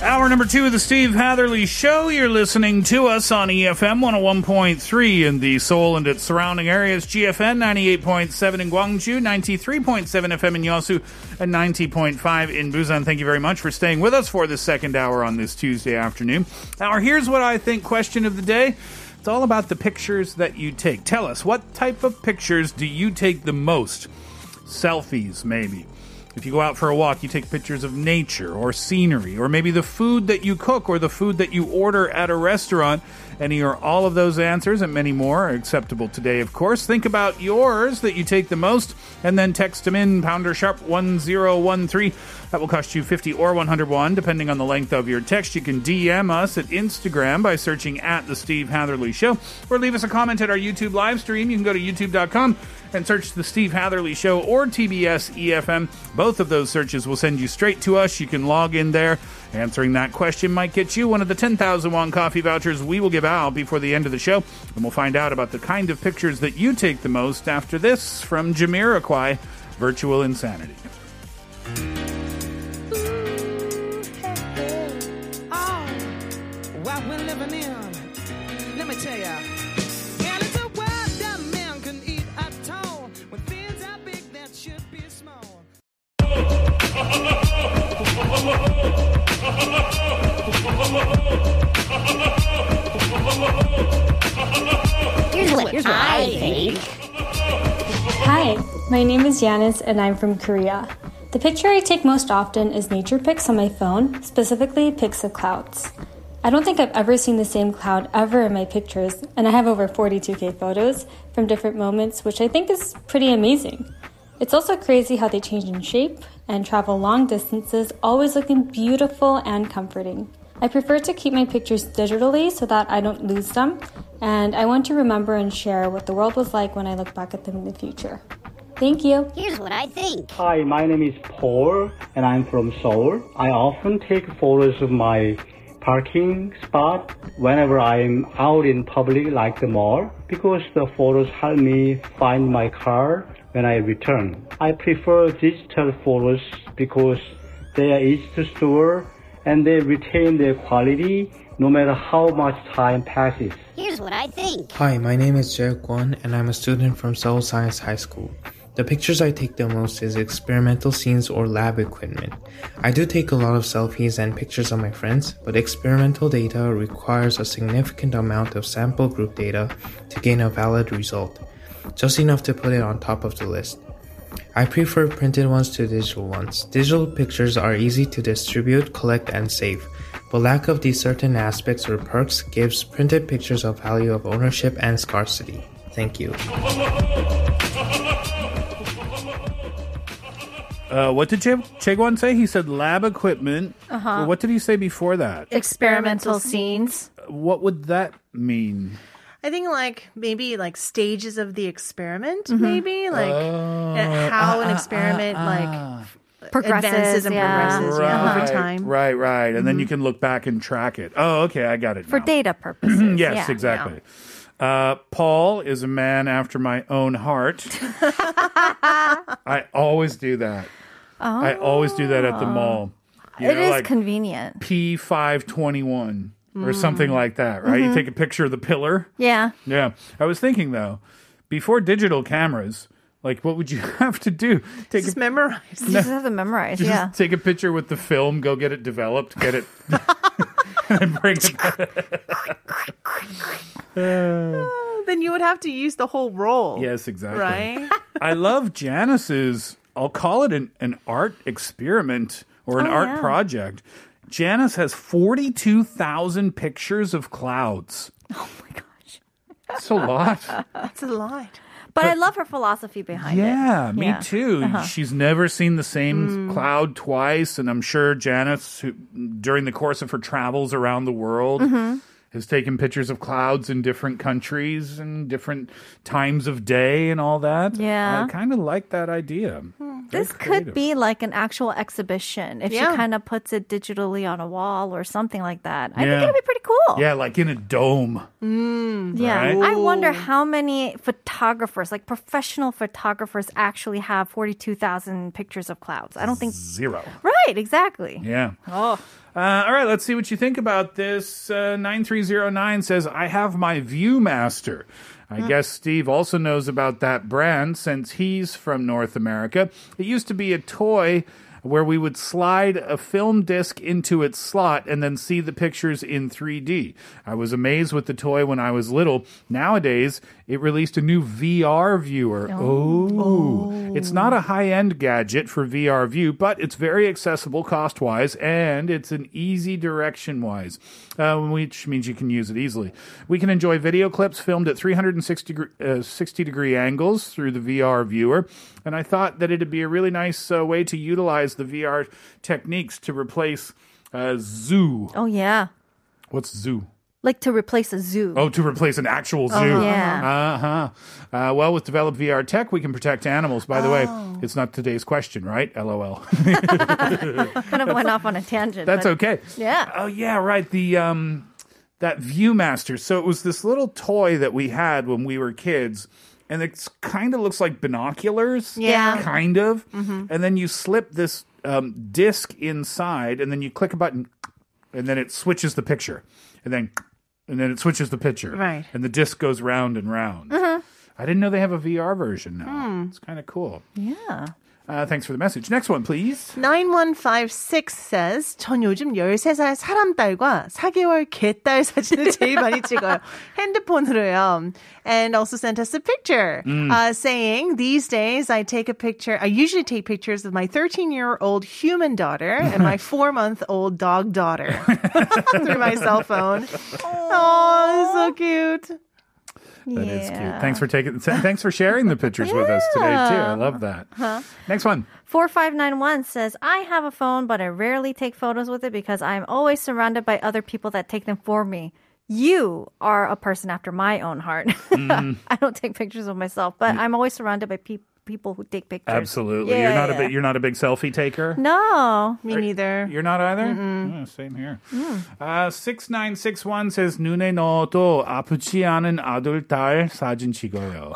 Hour number two of the Steve Hatherley Show. You're listening to us on EFM 101.3 in the Seoul and its surrounding areas, GFN 98.7 in Gwangju, 93.7 FM in Yosu, and 90.5 in Busan. Thank you very much for staying with us for the second hour on this Tuesday afternoon. Now, here's what I think question of the day. It's all about the pictures that you take. Tell us, what type of pictures do you take the most? Selfies, maybe. If you go out for a walk, you take pictures of nature or scenery, or maybe the food that you cook or the food that you order at a restaurant. Any or all of those answers and many more are acceptable today, of course. Think about yours that you take the most and then text them in pounder sharp 1013. That will cost you 50 or 101, depending on the length of your text. You can DM us at Instagram by searching at The Steve Hatherley Show, or leave us a comment at our YouTube live stream. You can go to youtube.com and search The Steve Hatherley Show or TBS EFM. Both of those searches will send you straight to us. You can log in there. Answering that question might get you one of the 10,000 won coffee vouchers we will give out before the end of the show. And we'll find out about the kind of pictures that you take the most after this from Jamiroquai, Virtual Insanity. What we're living in. Let me tell ya. And it's a world that man can eat at all. When things are big, that should be small. Here's what, here's what I think. Hi, my name is Yanis and I'm from Korea. The picture I take most often is nature pics on my phone, specifically pics of clouds. I don't think I've ever seen the same cloud ever in my pictures, and I have over 42k photos from different moments, which I think is pretty amazing. It's also crazy how they change in shape and travel long distances, always looking beautiful and comforting. I prefer to keep my pictures digitally so that I don't lose them, and I want to remember and share what the world was like when I look back at them in the future. Thank you. Here's what I think. Hi, my name is Paul and I'm from Seoul. I often take photos of my parking spot whenever I'm out in public like the mall because the photos help me find my car when I return. I prefer digital photos because they are easy to store and they retain their quality no matter how much time passes. Here's what I think. Hi, my name is Jae Kwon and I'm a student from Seoul Science High School. The pictures I take the most is experimental scenes or lab equipment. I do take a lot of selfies and pictures of my friends, but experimental data requires a significant amount of sample group data to gain a valid result, just enough to put it on top of the list. I prefer printed ones to digital ones. Digital pictures are easy to distribute, collect, and save, but lack of these certain aspects or perks gives printed pictures a value of ownership and scarcity. Thank you. Uh, what did che- Chegwan say? He said lab equipment. Uh-huh. What did he say before that? Experimental scenes. What would that mean? I think like maybe like stages of the experiment, Mhm. maybe like Oh, uh, how an ah, ah, experiment ah, like ah. Progresses, advances and yeah. progresses yeah, over time. Right, right. And then you Mhm. can look back and track it. Oh, okay, I got it. For data purposes. yes, yeah. exactly. Uh, Paul is a man after my own heart. I always do that. I always do that at the mall. You It know, is like convenient. P521 or Mm. something like that, right? You Mhm. take a picture of the pillar. Yeah. Yeah. I was thinking though, before digital cameras, like what would you have to do? Take Just a, memorize. You just have to memorize. just Yeah. take a picture with the film, go get it developed, get it and bring it back. then you would have to use the whole roll. Yes, exactly. Right? I love Janice's, I'll call it an, an art experiment or an Oh, art yeah. project. Janice has 42,000 pictures of clouds. Oh my gosh. That's a lot. That's a lot. But, I love her philosophy behind it. Yeah, it. me too. Uh-huh. She's never seen the same Mm. cloud twice, and I'm sure Janice, who, during the course of her travels around the world, Mhm. Has taken pictures of clouds in different countries and different times of day and all that. Yeah. I kind of like that idea. Very This could be like an actual exhibition if Yeah. she kind of puts it digitally on a wall or something like that. I Yeah. think it'd be pretty cool. Yeah, like in a dome. Mm. Yeah, Right? I wonder how many photographers, like professional photographers, actually have 42,000 pictures of clouds. I don't think. Zero. Right, exactly. Yeah. Oh. Uh, all right, let's see what you think about this. Uh, 9309 says, I have my Viewmaster. I guess Steve also knows about that brand since he's from North America. It used to be a toy where we would slide a film disc into its slot and then see the pictures in 3D. I was amazed with the toy when I was little. Nowadays, it released a new VR viewer. Oh. oh. It's not a high end gadget for VR view, but it's very accessible cost wise and it's an easy direction wise, uh, which means you can use it easily. We can enjoy video clips filmed at 360 degree, uh, 60 degree angles through the VR viewer. And I thought that it'd be a really nice uh, way to utilize the VR techniques to replace uh, Zoo. Oh, yeah. What's Zoo? Like to replace a zoo. Oh, to replace an actual zoo. Uh-huh. Yeah. Uh-huh. Uh, well, with developed VR tech, we can protect animals. By the way, Oh. it's not today's question, right? LOL. kind of went off on a tangent. That's but- okay. Yeah. Oh, yeah, right. The um, that ViewMaster. So it was this little toy that we had when we were kids. And it kind of looks like binoculars. Yeah. Kind of. Mhm. And then you slip this um, disc inside, and then you click a button, and then it switches the picture. And then and then it switches the picture. Right. And the disc goes round and round. Mhm. I didn't know they have a VR version now. Hmm. It's kind of cool. Yeah. Uh, thanks for the message. Next one, please. 9156 says, 전 요즘 13살 사람 딸과 4개월 개딸 사진을 제일 많이 찍어요. 핸드폰으로요. And also sent us a picture Mm. uh, saying, these days I take a picture, I usually take pictures of my 13 year old human daughter and my four month old dog daughter through my cell phone. Oh, so cute. That is cute. Thanks for taking. Thanks for sharing the pictures with us today too. I love that. Huh? Next one. 4591 says, I have a phone, but I rarely take photos with it because I'm always surrounded by other people that take them for me. You are a person after my own heart. Mm. I don't take pictures of myself, but I'm always surrounded by pe- people who take pictures. Absolutely. Yeah, you're not a yeah. big. You're not a big selfie taker. No, me neither. You're not either. Yeah, same here. Uh, six nine six one says 눈에 넣어도 아프지 않은 아들 딸 사진 찍어요.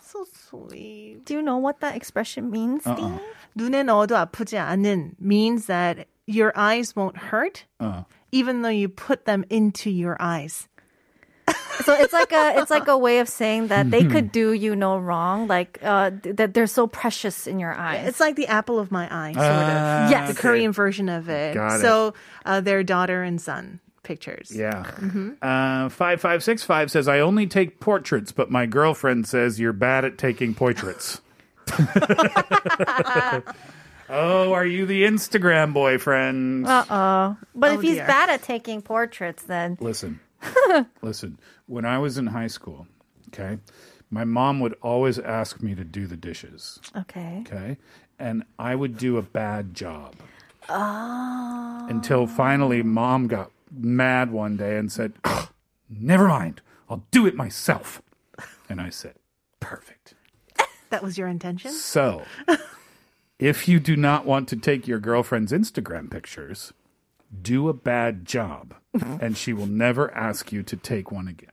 So sweet. Do you know what that expression means, Uh-uh. Steve? 눈에 넣어도 아프지 않은 means that your eyes won't hurt Uh. even though you put them into your eyes. So it's like a it's like a way of saying that they Mm-hmm. could do you no wrong, like uh, th- that they're so precious in your eyes. It's like the apple of my eye, sort Ah, of. Yes. The Korean version of it. Got it. so uh, their daughter and son pictures. Yeah. Mhm. Uh, 5565 says, I only take portraits, but my girlfriend says you're bad at taking portraits. oh, are you the Instagram boyfriend? Uh oh. But Oh, if he's dear. bad at taking portraits, then Listen, listen. When I was in high school, okay, my mom would always ask me to do the dishes, okay. okay, and I would do a bad job Oh. until finally mom got mad one day and said, Never mind, I'll do it myself. And I said, Perfect. That was your intention? So, if you do not want to take your girlfriend's Instagram pictures, do a bad job, and she will never ask you to take one again.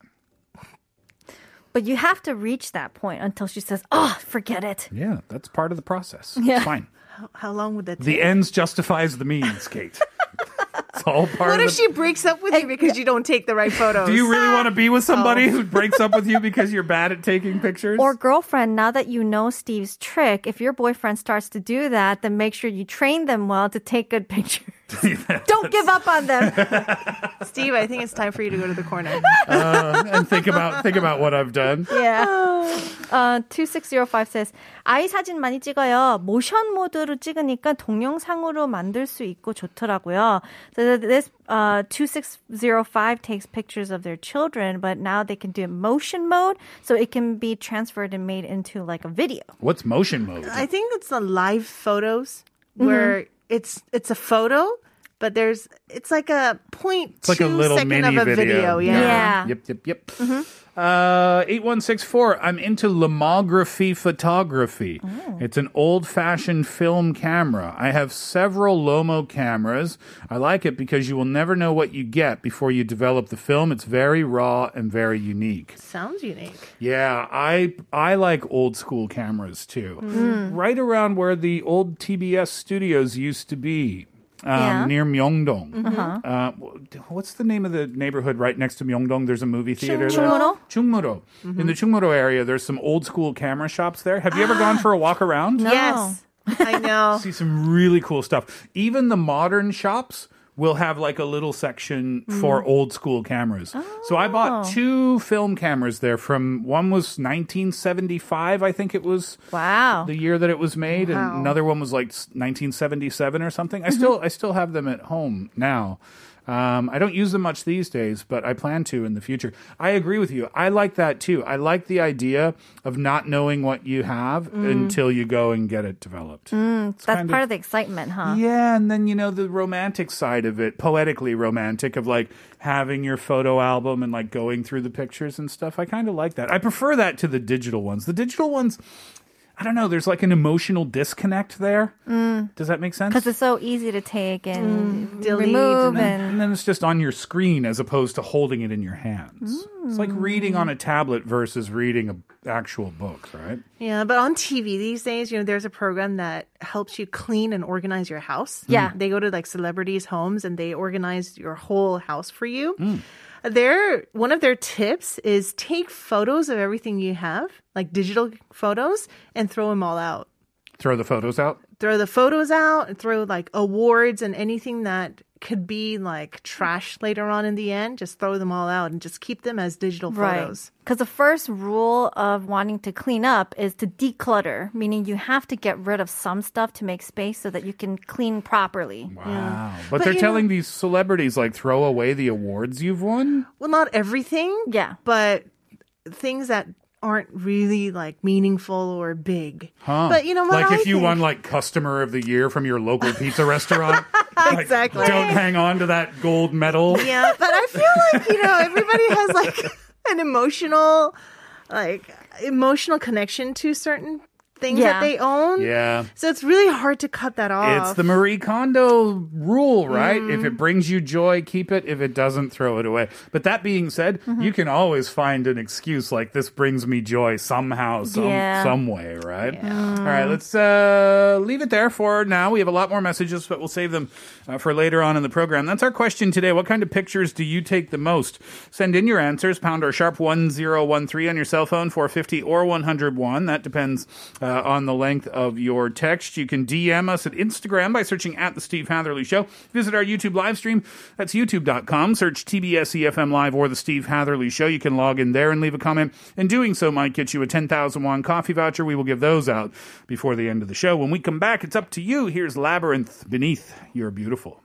But you have to reach that point until she says, "Oh, forget it." Yeah, that's part of the process. Yeah. It's fine. How, how long would that take? The ends justifies the means, Kate. it's all part of it. what of if the she breaks up with you because you don't take the right photos? Do you really want to be with somebody Oh. who breaks up with you because you're bad at taking pictures? Or girlfriend, now that you know Steve's trick, if your boyfriend starts to do that, then make sure you train them well to take good pictures. Don't give up on them. Steve, I think it's time for you to go to the corner. uh, and think about think about what I've done. Yeah. Uh, 2605 says, 아이 사진 많이 찍어요. 모션 모드로 찍으니까 동영상으로 만들 수 있고 좋더라고요. So this uh, 2605 takes pictures of their children, but now they can do it motion mode, so it can be transferred and made into like a video. What's motion mode? I think it's the live photos where it's it's a photo, but there's it's like a point It's like a little second mini of a video. Yeah. Yeah. Yep, yep, yep. Uh, 8164. I'm into lomography photography. It's an old fashioned film camera. I have several Lomo cameras. I like it because you will never know what you get before you develop the film. It's very raw and very unique. Sounds unique. Yeah, I I like old school cameras too. Right around where the old TBS studios used to be. Um, Yeah. Near Myeongdong. Uh-huh. Uh, what's the name of the neighborhood right next to Myeongdong? There's a movie theater there. Chungmuro? Chungmuro. In the Chungmuro area, there's some old school camera shops there. Have you ever gone for a walk around? Yes. I know. See some really cool stuff. Even the modern shops will have like a little section for mm. old school cameras. So I bought Oh. two film cameras there from one was 1975, I think it was Wow. the year that it was made Wow. and another one was like 1977 or something. I mm-hmm. still I still have them at home now. Um, I don't use them much these days, but I plan to in the future. I agree with you. I like that too. I like the idea of not knowing what you have until you go and get it developed. That's kind part of- of the excitement, huh? Yeah, and then you know the romantic side of it, poetically romantic of like having your photo album and like going through the pictures and stuff. I kind of like that. I prefer that to the digital ones. The digital ones, I don't know. There's like an emotional disconnect there. Does that make sense? Because it's so easy to take and mm. delete remove and then, and and then it's just on your screen as opposed to holding it in your hands. It's like mm. reading on a tablet versus reading a actual book, right? Yeah, but on TV these days, you know, there's a program that helps you clean and organize your house. Yeah. They go to like celebrities' homes and they organize your whole house for you. Mm. Their one of their tips is take photos of everything you have, like digital photos, and throw them all out. Throw the photos out. Throw the photos out and throw like awards and anything that could be like trash later on in the end. Just throw them all out and just keep them as digital Right. photos. Because the first rule of wanting to clean up is to declutter, meaning you have to get rid of some stuff to make space so that you can clean properly. Wow. But, But, they're you telling these celebrities like throw away the awards you've won. Well, not everything. Yeah. But things that aren't really like meaningful or big. Huh. But you know what? Like I if you think- won like customer of the year from your local pizza restaurant. like, Exactly. Don't hang on to that gold medal. Yeah, but I feel like, you know, everybody has like an emotional, like, emotional connection to certain things Yeah. that they own. Yeah. So it's really hard to cut that off. It's the Marie Kondo rule, right? If Mm. it brings you joy, keep it. If it doesn't, throw it away. But that being said, Mm-hmm. you can always find an excuse like this brings me joy somehow, some Yeah. some way, right? All right, let's uh, leave it there for now. We have a lot more messages, but we'll save them uh, for later on in the program. That's our question today. What kind of pictures do you take the most? Send in your answers. Pound or sharp one zero one three on your cell phone, four fifty or one hundred one. That depends uh, on the length of your text. You can DM us at Instagram by searching at the Steve Hatherley Show. Visit our YouTube live stream. That's youtube.com. Search TBS EFM Live or the Steve Hatherley Show. You can log in there and leave a comment. And doing so might get you a 10,000 won coffee voucher. We will give those out before the end of the show. When we come back, it's up to you. Here's Labrinth Beneath Your Beautiful.